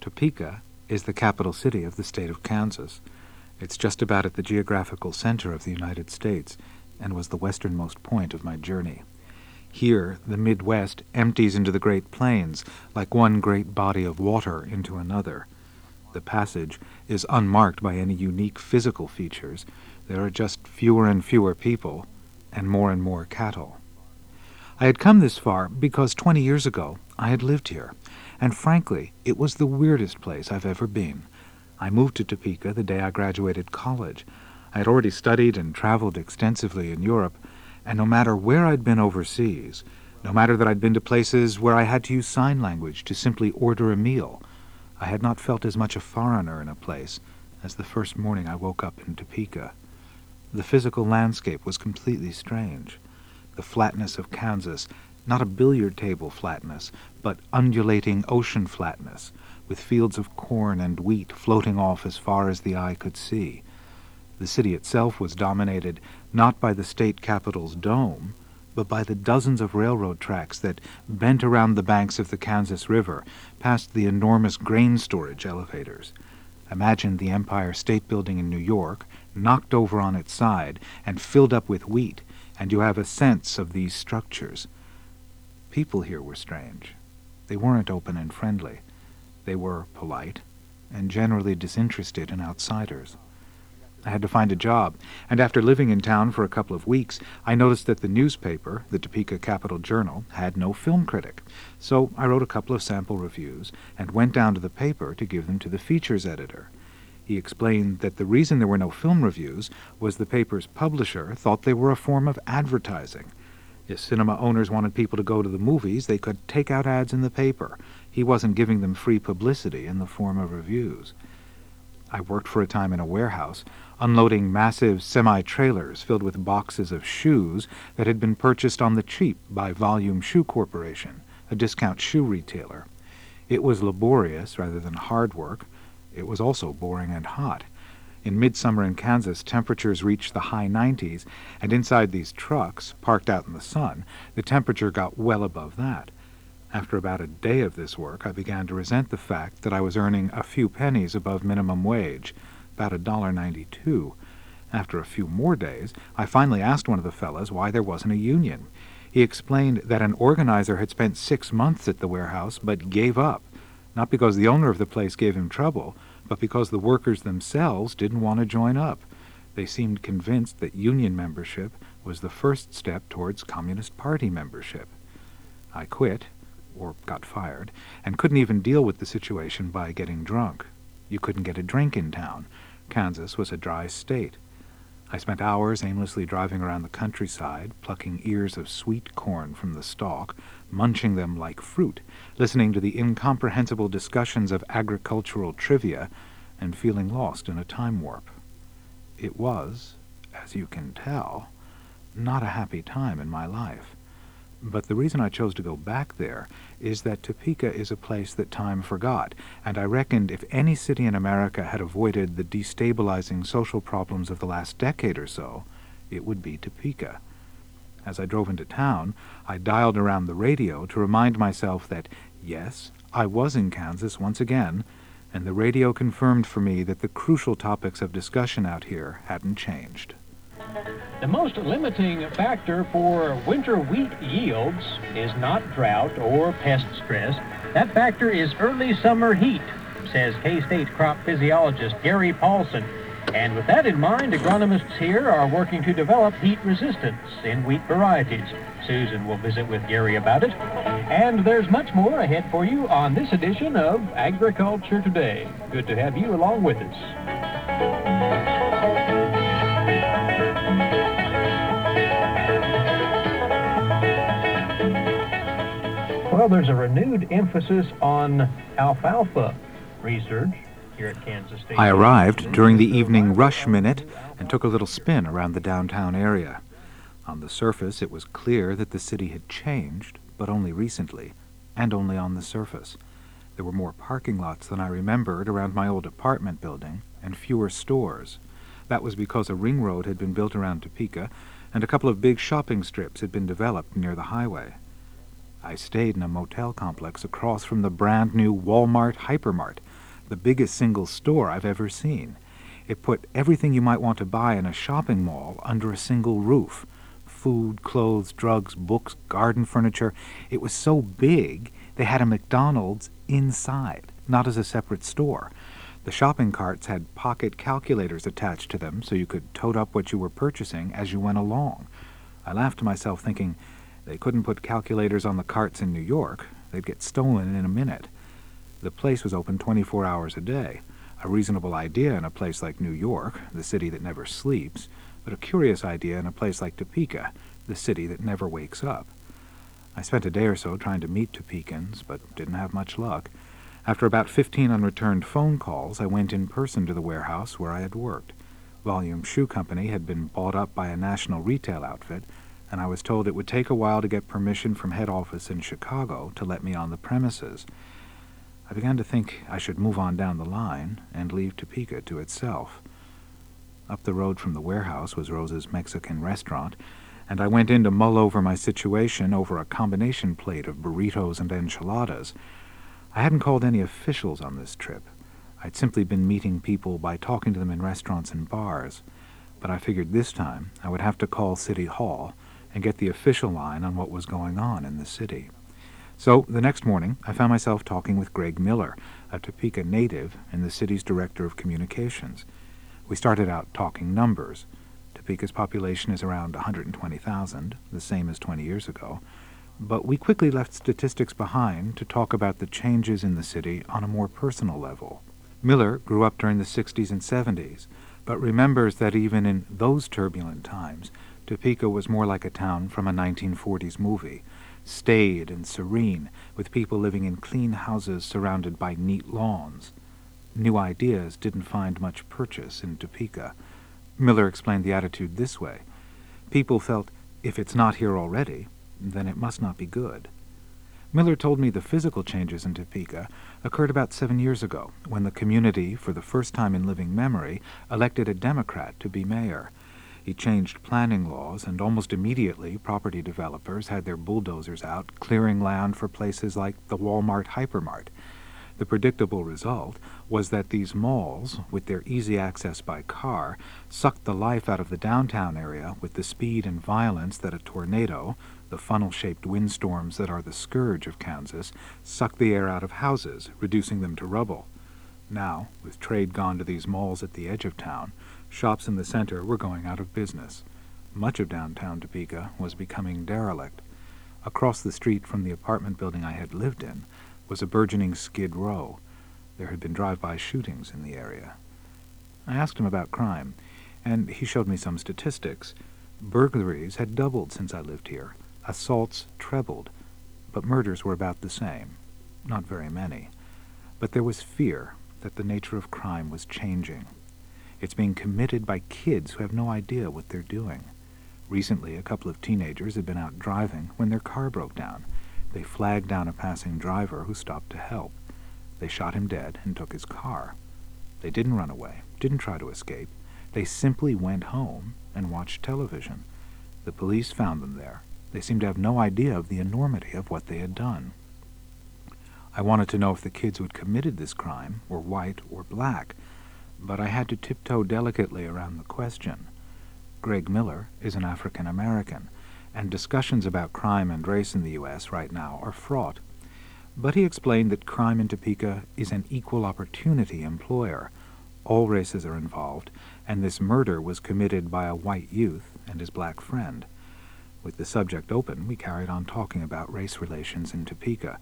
Topeka is the capital city of the state of Kansas. It's just about at the geographical center of the United States and was the westernmost point of my journey. Here, the Midwest empties into the Great Plains like one great body of water into another. The passage is unmarked by any unique physical features. There are just fewer and fewer people and more and more cattle. I had come this far because twenty years ago I had lived here, and frankly, it was the weirdest place I've ever been. I moved to Topeka the day I graduated college. I had already studied and traveled extensively in Europe, and no matter where I'd been overseas, no matter that I'd been to places where I had to use sign language to simply order a meal, I had not felt as much a foreigner in a place as the first morning I woke up in Topeka. The physical landscape was completely strange. The flatness of Kansas, not a billiard table flatness, but undulating ocean flatness, with fields of corn and wheat floating off as far as the eye could see. The city itself was dominated not by the state capitol's dome, but by the dozens of railroad tracks that bent around the banks of the Kansas River past the enormous grain storage elevators. Imagine the Empire State Building in New York, knocked over on its side and filled up with wheat, and you have a sense of these structures. People here were strange. They weren't open and friendly. They were polite and generally disinterested in outsiders. I had to find a job, and after living in town for a couple of weeks, I noticed that the newspaper, the Topeka Capital Journal, had no film critic. So I wrote a couple of sample reviews and went down to the paper to give them to the features editor. He explained that the reason there were no film reviews was the paper's publisher thought they were a form of advertising. If cinema owners wanted people to go to the movies, they could take out ads in the paper. He wasn't giving them free publicity in the form of reviews. I worked for a time in a warehouse, unloading massive semi trailers filled with boxes of shoes that had been purchased on the cheap by Volume Shoe Corporation, a discount shoe retailer. It was laborious rather than hard work. It was also boring and hot. In midsummer in Kansas, temperatures reached the high 90s, and inside these trucks, parked out in the sun, the temperature got well above that. After about a day of this work, I began to resent the fact that I was earning a few pennies above minimum wage, about a dollar ninety-two. After a few more days, I finally asked one of the fellows why there wasn't a union. He explained that an organizer had spent six months at the warehouse but gave up, not because the owner of the place gave him trouble, but because the workers themselves didn't want to join up. They seemed convinced that union membership was the first step towards Communist Party membership. I quit or got fired, and couldn't even deal with the situation by getting drunk. You couldn't get a drink in town. Kansas was a dry state. I spent hours aimlessly driving around the countryside, plucking ears of sweet corn from the stalk, munching them like fruit, listening to the incomprehensible discussions of agricultural trivia, and feeling lost in a time warp. It was, as you can tell, not a happy time in my life. But the reason I chose to go back there is that Topeka is a place that time forgot, and I reckoned if any city in America had avoided the destabilizing social problems of the last decade or so, it would be Topeka. As I drove into town, I dialed around the radio to remind myself that, yes, I was in Kansas once again, and the radio confirmed for me that the crucial topics of discussion out here hadn't changed. The most limiting factor for winter wheat yields is not drought or pest stress. That factor is early summer heat, says K-State crop physiologist Gary Paulsen. And with that in mind, agronomists here are working to develop heat resistance in wheat varieties. Susan will visit with Gary about it. And there's much more ahead for you on this edition of Agriculture Today. Good to have you along with us. Well, there's a renewed emphasis on alfalfa research here at Kansas State. I arrived during the evening rush minute and took a little spin around the downtown area. On the surface, it was clear that the city had changed, but only recently, and only on the surface. There were more parking lots than I remembered around my old apartment building, and fewer stores. That was because a ring road had been built around Topeka, and a couple of big shopping strips had been developed near the highway. I stayed in a motel complex across from the brand new Walmart Hypermart, the biggest single store I've ever seen. It put everything you might want to buy in a shopping mall under a single roof food, clothes, drugs, books, garden furniture. It was so big they had a McDonald's inside, not as a separate store. The shopping carts had pocket calculators attached to them so you could tote up what you were purchasing as you went along. I laughed to myself, thinking they couldn't put calculators on the carts in New York. They'd get stolen in a minute. The place was open 24 hours a day. A reasonable idea in a place like New York, the city that never sleeps, but a curious idea in a place like Topeka, the city that never wakes up. I spent a day or so trying to meet Topekans, but didn't have much luck. After about 15 unreturned phone calls, I went in person to the warehouse where I had worked. Volume Shoe Company had been bought up by a national retail outfit, and I was told it would take a while to get permission from head office in Chicago to let me on the premises. I began to think I should move on down the line and leave Topeka to itself. Up the road from the warehouse was Rosa's Mexican restaurant, and I went in to mull over my situation over a combination plate of burritos and enchiladas. I hadn't called any officials on this trip. I'd simply been meeting people by talking to them in restaurants and bars. But I figured this time I would have to call City Hall and get the official line on what was going on in the city. So the next morning, I found myself talking with Greg Miller, a Topeka native and the city's director of communications. We started out talking numbers. Topeka's population is around 120,000, the same as 20 years ago. But we quickly left statistics behind to talk about the changes in the city on a more personal level. Miller grew up during the 60s and 70s, but remembers that even in those turbulent times, Topeka was more like a town from a 1940s movie, staid and serene, with people living in clean houses surrounded by neat lawns. New ideas didn't find much purchase in Topeka. Miller explained the attitude this way People felt, if it's not here already, then it must not be good. Miller told me the physical changes in Topeka occurred about seven years ago, when the community, for the first time in living memory, elected a Democrat to be mayor. He changed planning laws, and almost immediately property developers had their bulldozers out, clearing land for places like the Walmart Hypermart. The predictable result was that these malls, with their easy access by car, sucked the life out of the downtown area with the speed and violence that a tornado, the funnel-shaped windstorms that are the scourge of Kansas, suck the air out of houses, reducing them to rubble. Now, with trade gone to these malls at the edge of town, Shops in the center were going out of business. Much of downtown Topeka was becoming derelict. Across the street from the apartment building I had lived in was a burgeoning skid row. There had been drive-by shootings in the area. I asked him about crime, and he showed me some statistics. Burglaries had doubled since I lived here, assaults trebled, but murders were about the same. Not very many. But there was fear that the nature of crime was changing. It's being committed by kids who have no idea what they're doing. Recently, a couple of teenagers had been out driving when their car broke down. They flagged down a passing driver who stopped to help. They shot him dead and took his car. They didn't run away, didn't try to escape. They simply went home and watched television. The police found them there. They seemed to have no idea of the enormity of what they had done. I wanted to know if the kids who had committed this crime were white or black but I had to tiptoe delicately around the question. Greg Miller is an African American, and discussions about crime and race in the U.S. right now are fraught. But he explained that crime in Topeka is an equal opportunity employer. All races are involved, and this murder was committed by a white youth and his black friend. With the subject open, we carried on talking about race relations in Topeka,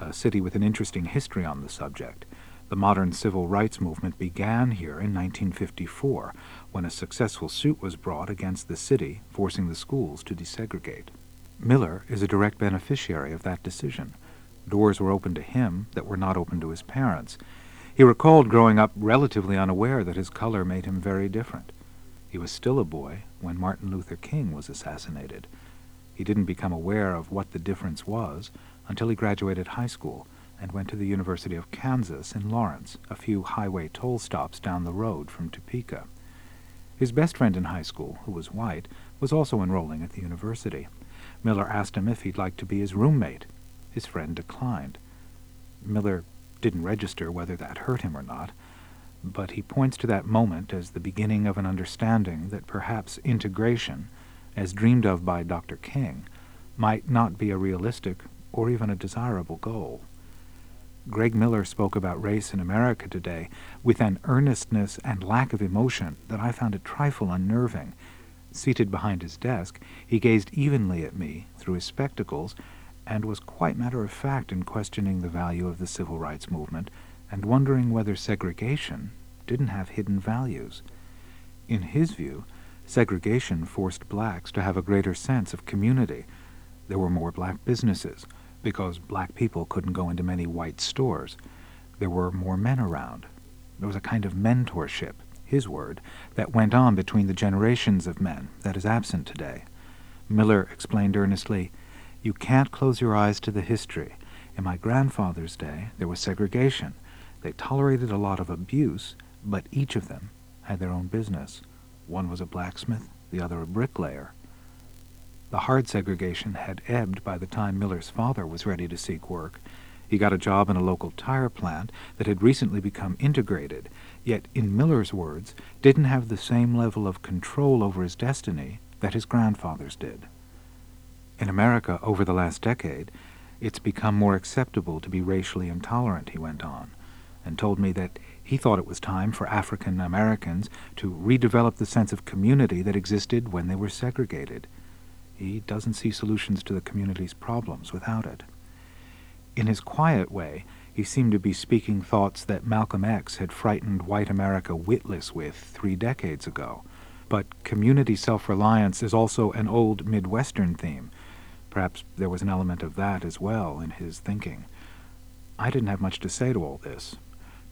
a city with an interesting history on the subject. The modern civil rights movement began here in 1954 when a successful suit was brought against the city forcing the schools to desegregate. Miller is a direct beneficiary of that decision. Doors were open to him that were not open to his parents. He recalled growing up relatively unaware that his color made him very different. He was still a boy when Martin Luther King was assassinated. He didn't become aware of what the difference was until he graduated high school and went to the University of Kansas in Lawrence, a few highway toll stops down the road from Topeka. His best friend in high school, who was white, was also enrolling at the university. Miller asked him if he'd like to be his roommate. His friend declined. Miller didn't register whether that hurt him or not, but he points to that moment as the beginning of an understanding that perhaps integration, as dreamed of by Dr. King, might not be a realistic or even a desirable goal. Greg Miller spoke about race in America today with an earnestness and lack of emotion that I found a trifle unnerving. Seated behind his desk, he gazed evenly at me through his spectacles and was quite matter of fact in questioning the value of the civil rights movement and wondering whether segregation didn't have hidden values. In his view, segregation forced blacks to have a greater sense of community. There were more black businesses because black people couldn't go into many white stores. There were more men around. There was a kind of mentorship, his word, that went on between the generations of men that is absent today. Miller explained earnestly, You can't close your eyes to the history. In my grandfather's day, there was segregation. They tolerated a lot of abuse, but each of them had their own business. One was a blacksmith, the other a bricklayer. The hard segregation had ebbed by the time Miller's father was ready to seek work. He got a job in a local tire plant that had recently become integrated, yet, in Miller's words, didn't have the same level of control over his destiny that his grandfather's did. In America, over the last decade, it's become more acceptable to be racially intolerant, he went on, and told me that he thought it was time for African Americans to redevelop the sense of community that existed when they were segregated. He doesn't see solutions to the community's problems without it. In his quiet way, he seemed to be speaking thoughts that Malcolm X had frightened white America witless with three decades ago. But community self-reliance is also an old Midwestern theme. Perhaps there was an element of that as well in his thinking. I didn't have much to say to all this.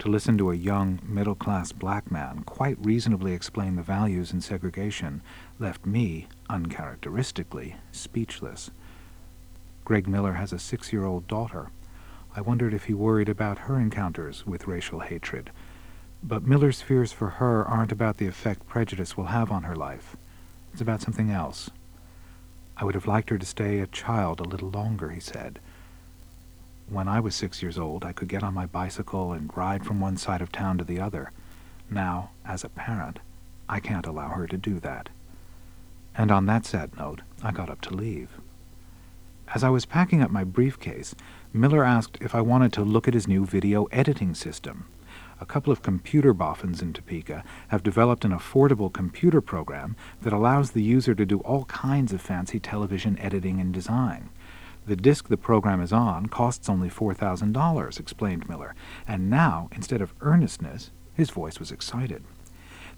To listen to a young, middle-class black man quite reasonably explain the values in segregation left me, uncharacteristically, speechless. Greg Miller has a six-year-old daughter. I wondered if he worried about her encounters with racial hatred. But Miller's fears for her aren't about the effect prejudice will have on her life. It's about something else. I would have liked her to stay a child a little longer, he said. When I was six years old, I could get on my bicycle and ride from one side of town to the other. Now, as a parent, I can't allow her to do that. And on that sad note, I got up to leave. As I was packing up my briefcase, Miller asked if I wanted to look at his new video editing system. A couple of computer boffins in Topeka have developed an affordable computer program that allows the user to do all kinds of fancy television editing and design. The disk the program is on costs only $4,000, explained Miller, and now, instead of earnestness, his voice was excited.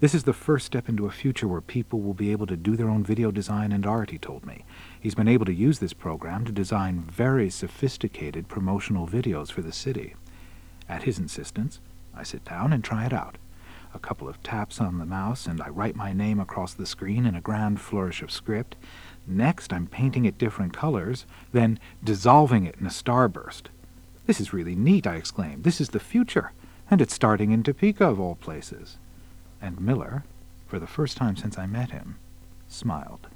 This is the first step into a future where people will be able to do their own video design and art, he told me. He's been able to use this program to design very sophisticated promotional videos for the city. At his insistence, I sit down and try it out. A couple of taps on the mouse, and I write my name across the screen in a grand flourish of script. Next, I'm painting it different colors, then dissolving it in a starburst. This is really neat, I exclaimed. This is the future, and it's starting in Topeka, of all places. And Miller, for the first time since I met him, smiled.